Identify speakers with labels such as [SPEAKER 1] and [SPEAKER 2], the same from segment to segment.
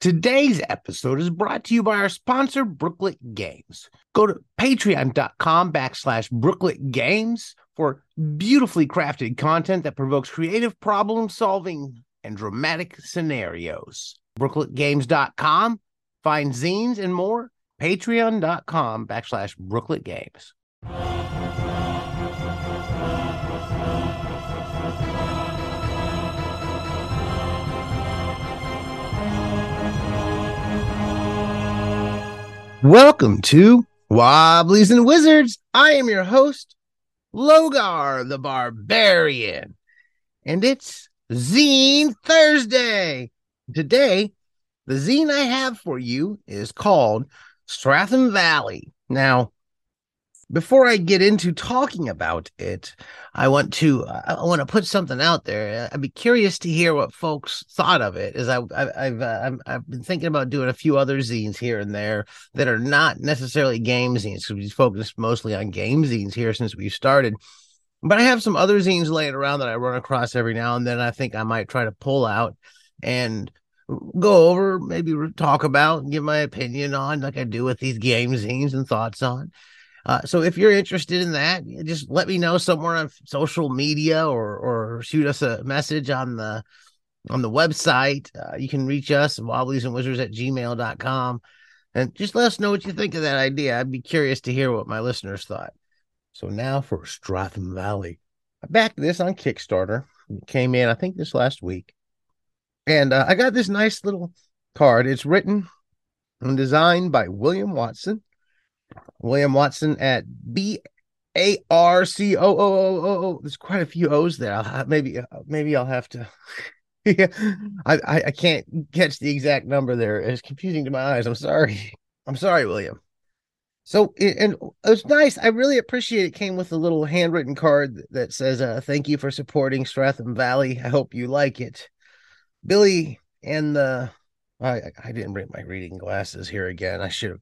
[SPEAKER 1] Today's episode is brought to you by our sponsor, Brooklet Games. Go to patreon.com backslash Brooklet Games for beautifully crafted content that provokes creative problem solving and dramatic scenarios. BrookletGames.com, find zines and more. Patreon.com backslash Brooklet Games. Welcome to Wobblies and Wizards. I am your host, Logar the Barbarian, and it's Zine Thursday. Today, the zine I have for you is called Stratham Valley. Now, before I get into talking about it, I want to I want to put something out there. I'd be curious to hear what folks thought of it. As I, have uh, I've been thinking about doing a few other zines here and there that are not necessarily game zines because we've focused mostly on game zines here since we started. But I have some other zines laying around that I run across every now and then. I think I might try to pull out and go over, maybe talk about, give my opinion on, like I do with these game zines and thoughts on. Uh, so if you're interested in that, just let me know somewhere on social media or or shoot us a message on the on the website. Uh, you can reach us wobblies and wizards at gmail.com and just let us know what you think of that idea. I'd be curious to hear what my listeners thought. So now for Stratham Valley. I backed this on Kickstarter. It came in, I think, this last week. And uh, I got this nice little card. It's written and designed by William Watson William Watson at B A R C O O O O O. There's quite a few O's there. I'll, maybe uh, maybe I'll have to. yeah, I, I can't catch the exact number there. It's confusing to my eyes. I'm sorry. I'm sorry, William. So and it was nice. I really appreciate it. Came with a little handwritten card that says, uh, "Thank you for supporting Stratham Valley. I hope you like it." Billy and the I I didn't bring my reading glasses here again. I should have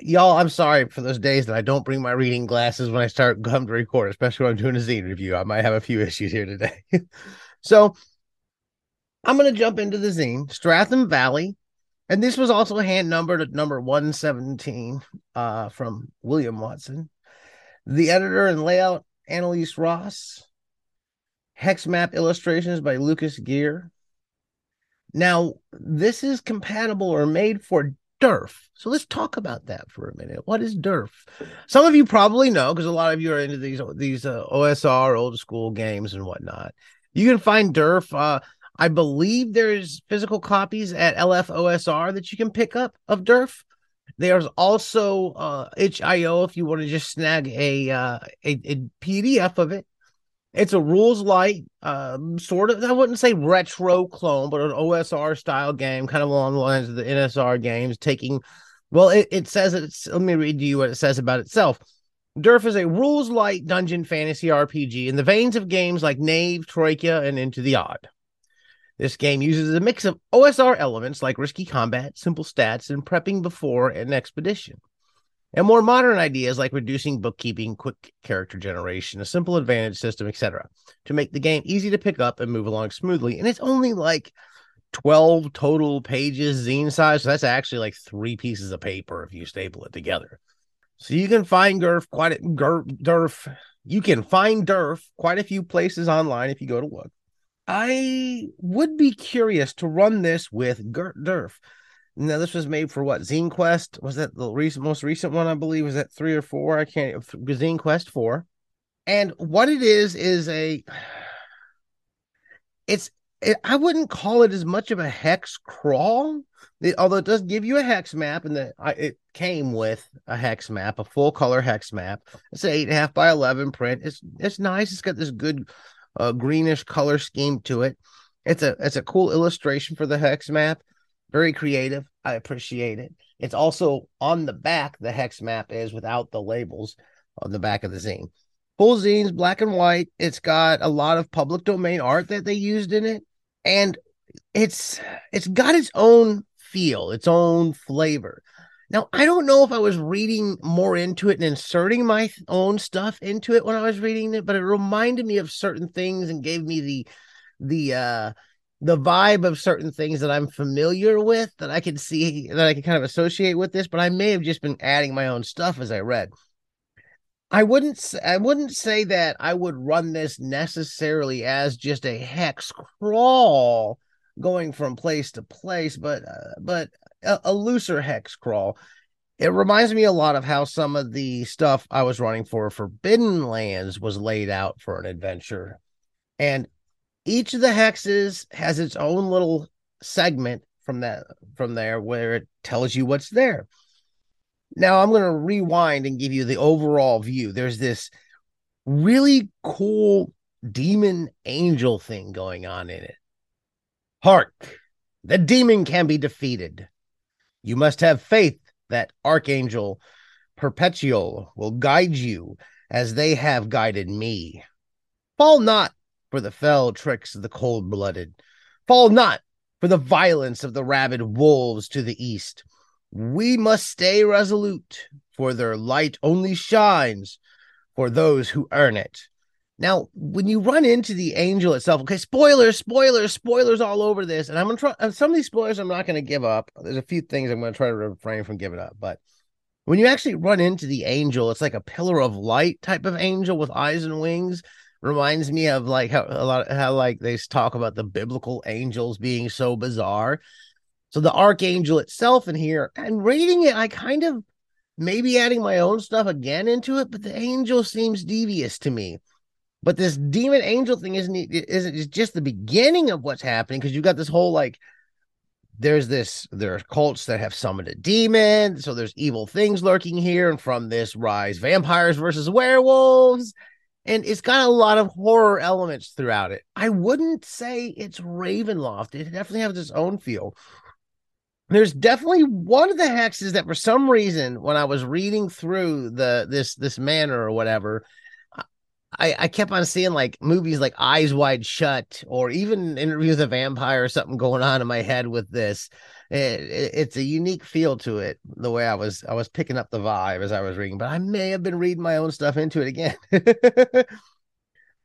[SPEAKER 1] y'all, I'm sorry for those days that I don't bring my reading glasses when I start come to record, especially when I'm doing a zine review. I might have a few issues here today. so I'm going to jump into the zine, Stratham Valley. And this was also hand numbered at number 117 uh, from William Watson. The editor and layout, Annalise Ross. Hex map illustrations by Lucas Gear. Now, this is compatible or made for DERF. So let's talk about that for a minute. What is DERF? Some of you probably know because a lot of you are into these these uh, OSR old school games and whatnot. You can find DERF. Uh, I believe there's physical copies at LFOSR that you can pick up of DERF. There's also uh, itch.io if you want to just snag a, uh, a, a PDF of it. It's a rules light, um, sort of. I wouldn't say retro clone, but an OSR style game, kind of along the lines of the NSR games. Taking, well, it, it says it's. Let me read to you what it says about itself. DERF is a rules light dungeon fantasy RPG in the veins of games like Knave, Troika, and Into the Odd. This game uses a mix of OSR elements like risky combat, simple stats, and prepping before an expedition and more modern ideas like reducing bookkeeping, quick character generation, a simple advantage system, etc., to make the game easy to pick up and move along smoothly. And it's only like 12 total pages zine size. So that's actually like three pieces of paper if you staple it together. So you can find DERF quite a DERF. You can find DERF quite a few places online if you go to look. I would be curious to run this with DERF now this was made for what Zine Quest was that the recent most recent one I believe was that three or four I can't Zine Quest four, and what it is is a it's it, I wouldn't call it as much of a hex crawl, it, although it does give you a hex map, and the, I, it came with a hex map, a full color hex map. It's an eight and a half by eleven print. It's it's nice. It's got this good uh, greenish color scheme to it. It's a it's a cool illustration for the hex map. Very creative. I appreciate it. It's also on the back, the hex map is without the labels on the back of the zine. Full zines, black and white. It's got a lot of public domain art that they used in it. And it's it's got its own feel, its own flavor. Now, I don't know if I was reading more into it and inserting my own stuff into it when I was reading it, but it reminded me of certain things and gave me the the uh the vibe of certain things that I'm familiar with that I can see that I can kind of associate with this, but I may have just been adding my own stuff as I read. I wouldn't I wouldn't say that I would run this necessarily as just a hex crawl going from place to place, but uh, but a, a looser hex crawl. It reminds me a lot of how some of the stuff I was running for Forbidden Lands was laid out for an adventure. And each of the hexes has its own little segment from that from there where it tells you what's there. Now I'm going to rewind and give you the overall view. There's this really cool demon angel thing going on in it. Hark, the demon can be defeated. You must have faith that Archangel Perpetual will guide you as they have guided me. Fall not for the fell tricks of the cold blooded. Fall not for the violence of the rabid wolves to the east. We must stay resolute, for their light only shines for those who earn it. Now, when you run into the angel itself, okay, spoilers, spoilers, spoilers all over this, and I'm gonna try uh, some of these spoilers. I'm not gonna give up. There's a few things I'm gonna try to refrain from giving up, but when you actually run into the angel, it's like a pillar of light type of angel with eyes and wings, reminds me of like how a lot of, how like they talk about the biblical angels being so bizarre. So the archangel itself in here and reading it, I kind of maybe adding my own stuff again into it, but the angel seems devious to me. But this demon angel thing isn't isn't it's just the beginning of what's happening because you've got this whole like there's this there are cults that have summoned a demon, so there's evil things lurking here, and from this rise vampires versus werewolves, and it's got a lot of horror elements throughout it. I wouldn't say it's Ravenloft. It definitely has its own feel. There's definitely one of the hexes that for some reason when I was reading through the this this manor or whatever, I, I kept on seeing like movies like Eyes Wide Shut or even Interview with a Vampire or something going on in my head with this. It, it, it's a unique feel to it. The way I was I was picking up the vibe as I was reading, but I may have been reading my own stuff into it again.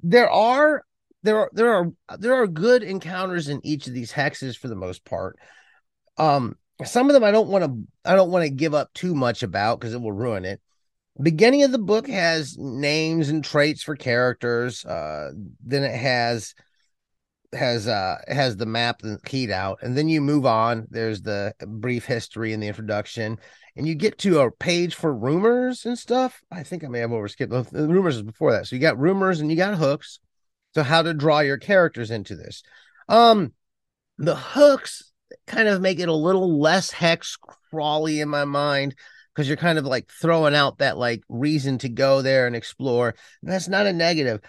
[SPEAKER 1] there are there are there are there are good encounters in each of these hexes for the most part. Um, some of them I don't want to I don't want to give up too much about because it will ruin it beginning of the book has names and traits for characters uh then it has has uh has the map keyed out and then you move on. There's the brief history and the introduction and you get to a page for rumors and stuff. I think i may have overskipped the rumors is before that. So you got rumors and you got hooks. So how to draw your characters into this. Um the hooks kind of make it a little less hex crawly in my mind because you're kind of like throwing out that like reason to go there and explore. And that's not a negative.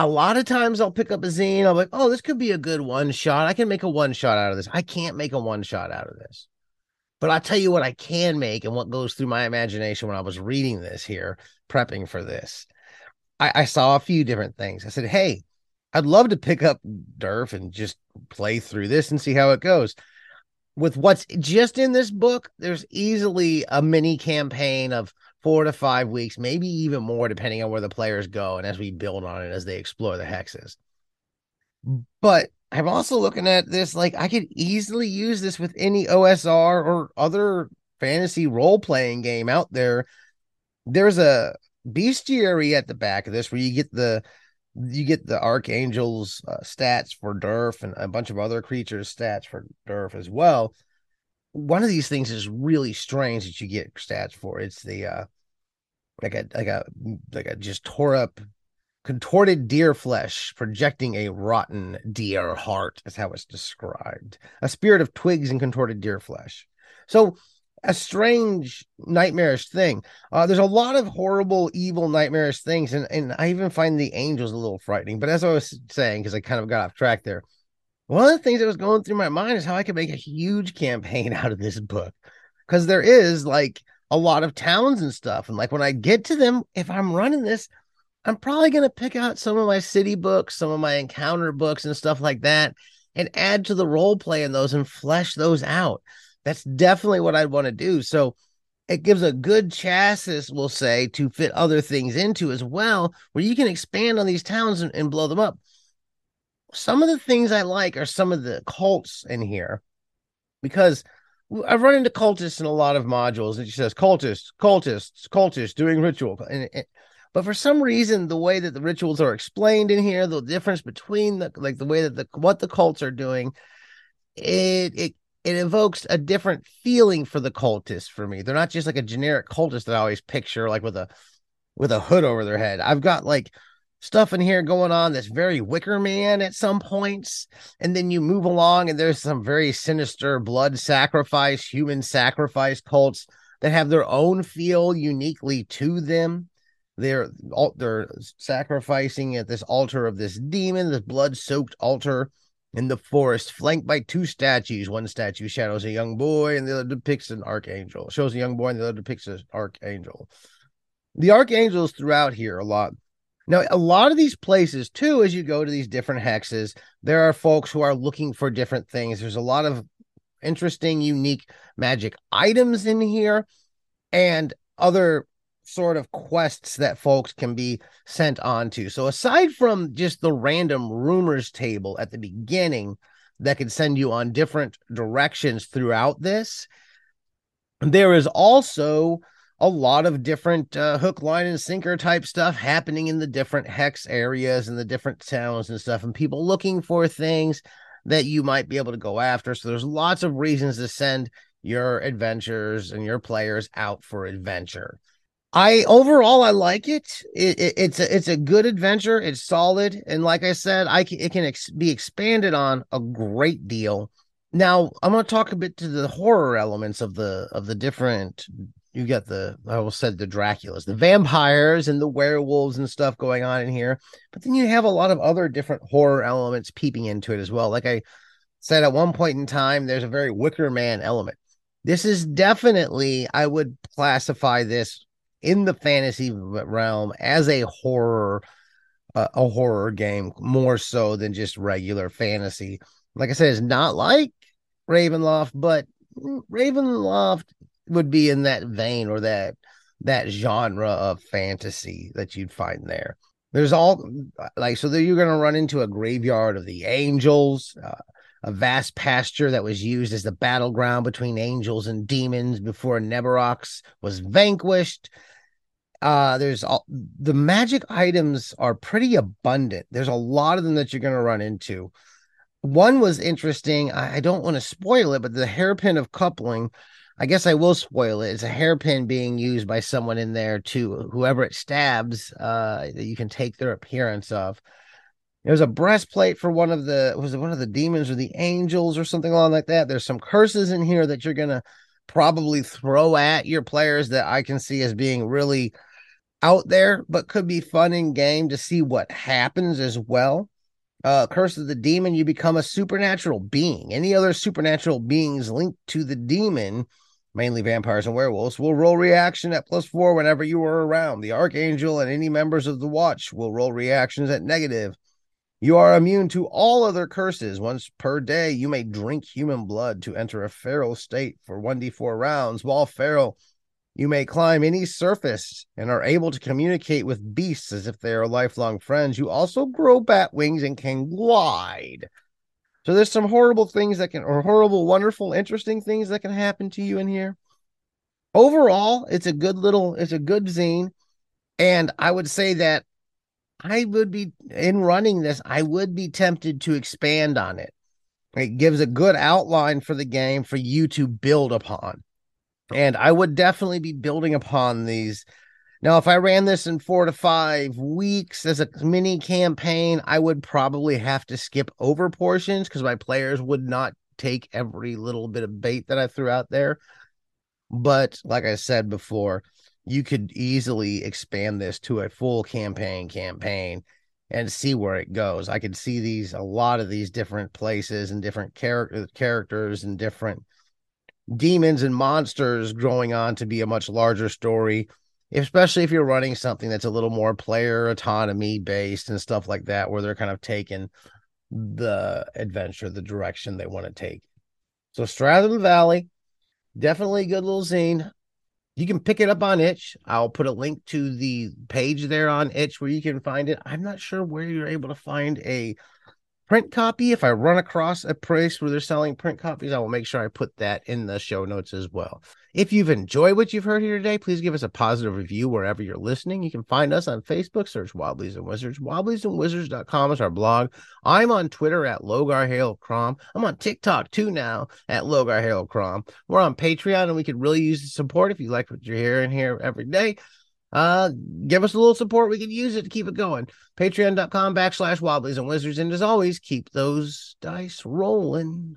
[SPEAKER 1] A lot of times I'll pick up a zine. I'm like, oh, this could be a good one shot. I can make a one shot out of this. I can't make a one shot out of this. But I'll tell you what I can make and what goes through my imagination when I was reading this here, prepping for this. I, I saw a few different things. I said, hey, I'd love to pick up Derf and just play through this and see how it goes with what's just in this book, there's easily a mini campaign of four to five weeks, maybe even more, depending on where the players go and as we build on it as they explore the hexes. But I'm also looking at this like I could easily use this with any OSR or other fantasy role playing game out there. There's a bestiary at the back of this where you get the you get the archangel's uh, stats for Derf and a bunch of other creatures stats for Derf as well. One of these things is really strange that you get stats for. It's the uh like a like a like a just tore up contorted deer flesh projecting a rotten deer heart is how it's described. A spirit of twigs and contorted deer flesh. So a strange nightmarish thing. Uh, there's a lot of horrible, evil, nightmarish things, and, and I even find the angels a little frightening. But as I was saying, because I kind of got off track there, one of the things that was going through my mind is how I could make a huge campaign out of this book. Because there is like a lot of towns and stuff. And like when I get to them, if I'm running this, I'm probably going to pick out some of my city books, some of my encounter books, and stuff like that, and add to the role play in those and flesh those out that's definitely what I'd want to do. So it gives a good chassis, we'll say, to fit other things into as well, where you can expand on these towns and, and blow them up. Some of the things I like are some of the cults in here because I've run into cultists in a lot of modules and she says cultists, cultists, cultists doing ritual. And, and, but for some reason, the way that the rituals are explained in here, the difference between the like the way that the what the cults are doing, it it it evokes a different feeling for the cultists for me. They're not just like a generic cultist that I always picture like with a with a hood over their head. I've got like stuff in here going on that's very Wicker Man at some points, and then you move along and there's some very sinister blood sacrifice, human sacrifice cults that have their own feel uniquely to them. They're they're sacrificing at this altar of this demon, this blood-soaked altar in the forest, flanked by two statues. One statue shadows a young boy, and the other depicts an archangel. Shows a young boy, and the other depicts an archangel. The archangels throughout here a lot. Now, a lot of these places, too, as you go to these different hexes, there are folks who are looking for different things. There's a lot of interesting, unique magic items in here and other sort of quests that folks can be sent on to. So, aside from just the random rumors table at the beginning that could send you on different directions throughout this, there is also a lot of different uh, hook, line, and sinker type stuff happening in the different hex areas and the different towns and stuff, and people looking for things that you might be able to go after. So there's lots of reasons to send your adventures and your players out for adventure. I overall I like it. it, it it's a it's a good adventure. It's solid, and like I said, I can, it can ex- be expanded on a great deal. Now I'm going to talk a bit to the horror elements of the of the different you get the I almost said the Draculas, the vampires and the werewolves and stuff going on in here. But then you have a lot of other different horror elements peeping into it as well. Like I said at one point in time, there's a very Wicker Man element. This is definitely, I would classify this in the fantasy realm as a horror, uh, a horror game more so than just regular fantasy. Like I said, it's not like Ravenloft, but Ravenloft would be in that vein or that that genre of fantasy that you'd find there. There's all like so that you're going to run into a graveyard of the angels, uh, a vast pasture that was used as the battleground between angels and demons before Neberox was vanquished. Uh, there's all the magic items are pretty abundant. There's a lot of them that you're going to run into. One was interesting. I, I don't want to spoil it, but the hairpin of coupling I guess I will spoil it. It's a hairpin being used by someone in there to whoever it stabs, uh, that you can take their appearance of. It was a breastplate for one of the was it one of the demons or the angels or something along like that. There's some curses in here that you're gonna probably throw at your players that I can see as being really out there, but could be fun in game to see what happens as well. Uh, Curse of the Demon, you become a supernatural being. Any other supernatural beings linked to the demon mainly vampires and werewolves, will roll reaction at plus four whenever you are around. The Archangel and any members of the Watch will roll reactions at negative. You are immune to all other curses. Once per day, you may drink human blood to enter a feral state for 1d4 rounds. While feral, you may climb any surface and are able to communicate with beasts as if they are lifelong friends. You also grow bat wings and can glide. So there's some horrible things that can, or horrible, wonderful, interesting things that can happen to you in here. Overall, it's a good little, it's a good zine. And I would say that I would be in running this, I would be tempted to expand on it. It gives a good outline for the game for you to build upon. And I would definitely be building upon these now, if I ran this in four to five weeks as a mini campaign, I would probably have to skip over portions because my players would not take every little bit of bait that I threw out there. But like I said before, you could easily expand this to a full campaign campaign and see where it goes. I could see these a lot of these different places and different character uh, characters and different demons and monsters growing on to be a much larger story especially if you're running something that's a little more player autonomy based and stuff like that, where they're kind of taking the adventure the direction they want to take. So Stratham Valley, definitely good little zine. You can pick it up on itch. I'll put a link to the page there on itch where you can find it. I'm not sure where you're able to find a print copy. If I run across a place where they're selling print copies, I will make sure I put that in the show notes as well. If you've enjoyed what you've heard here today, please give us a positive review wherever you're listening. You can find us on Facebook, search Wobblies and Wizards. Wobbliesandwizards.com is our blog. I'm on Twitter at Logar Hail Crom. I'm on TikTok too now at Logar Hail Crom. We're on Patreon and we could really use the support if you like what you're hearing here every day uh give us a little support. We can use it to keep it going. Patreon.com backslash wobblies and wizards. And as always keep those dice rolling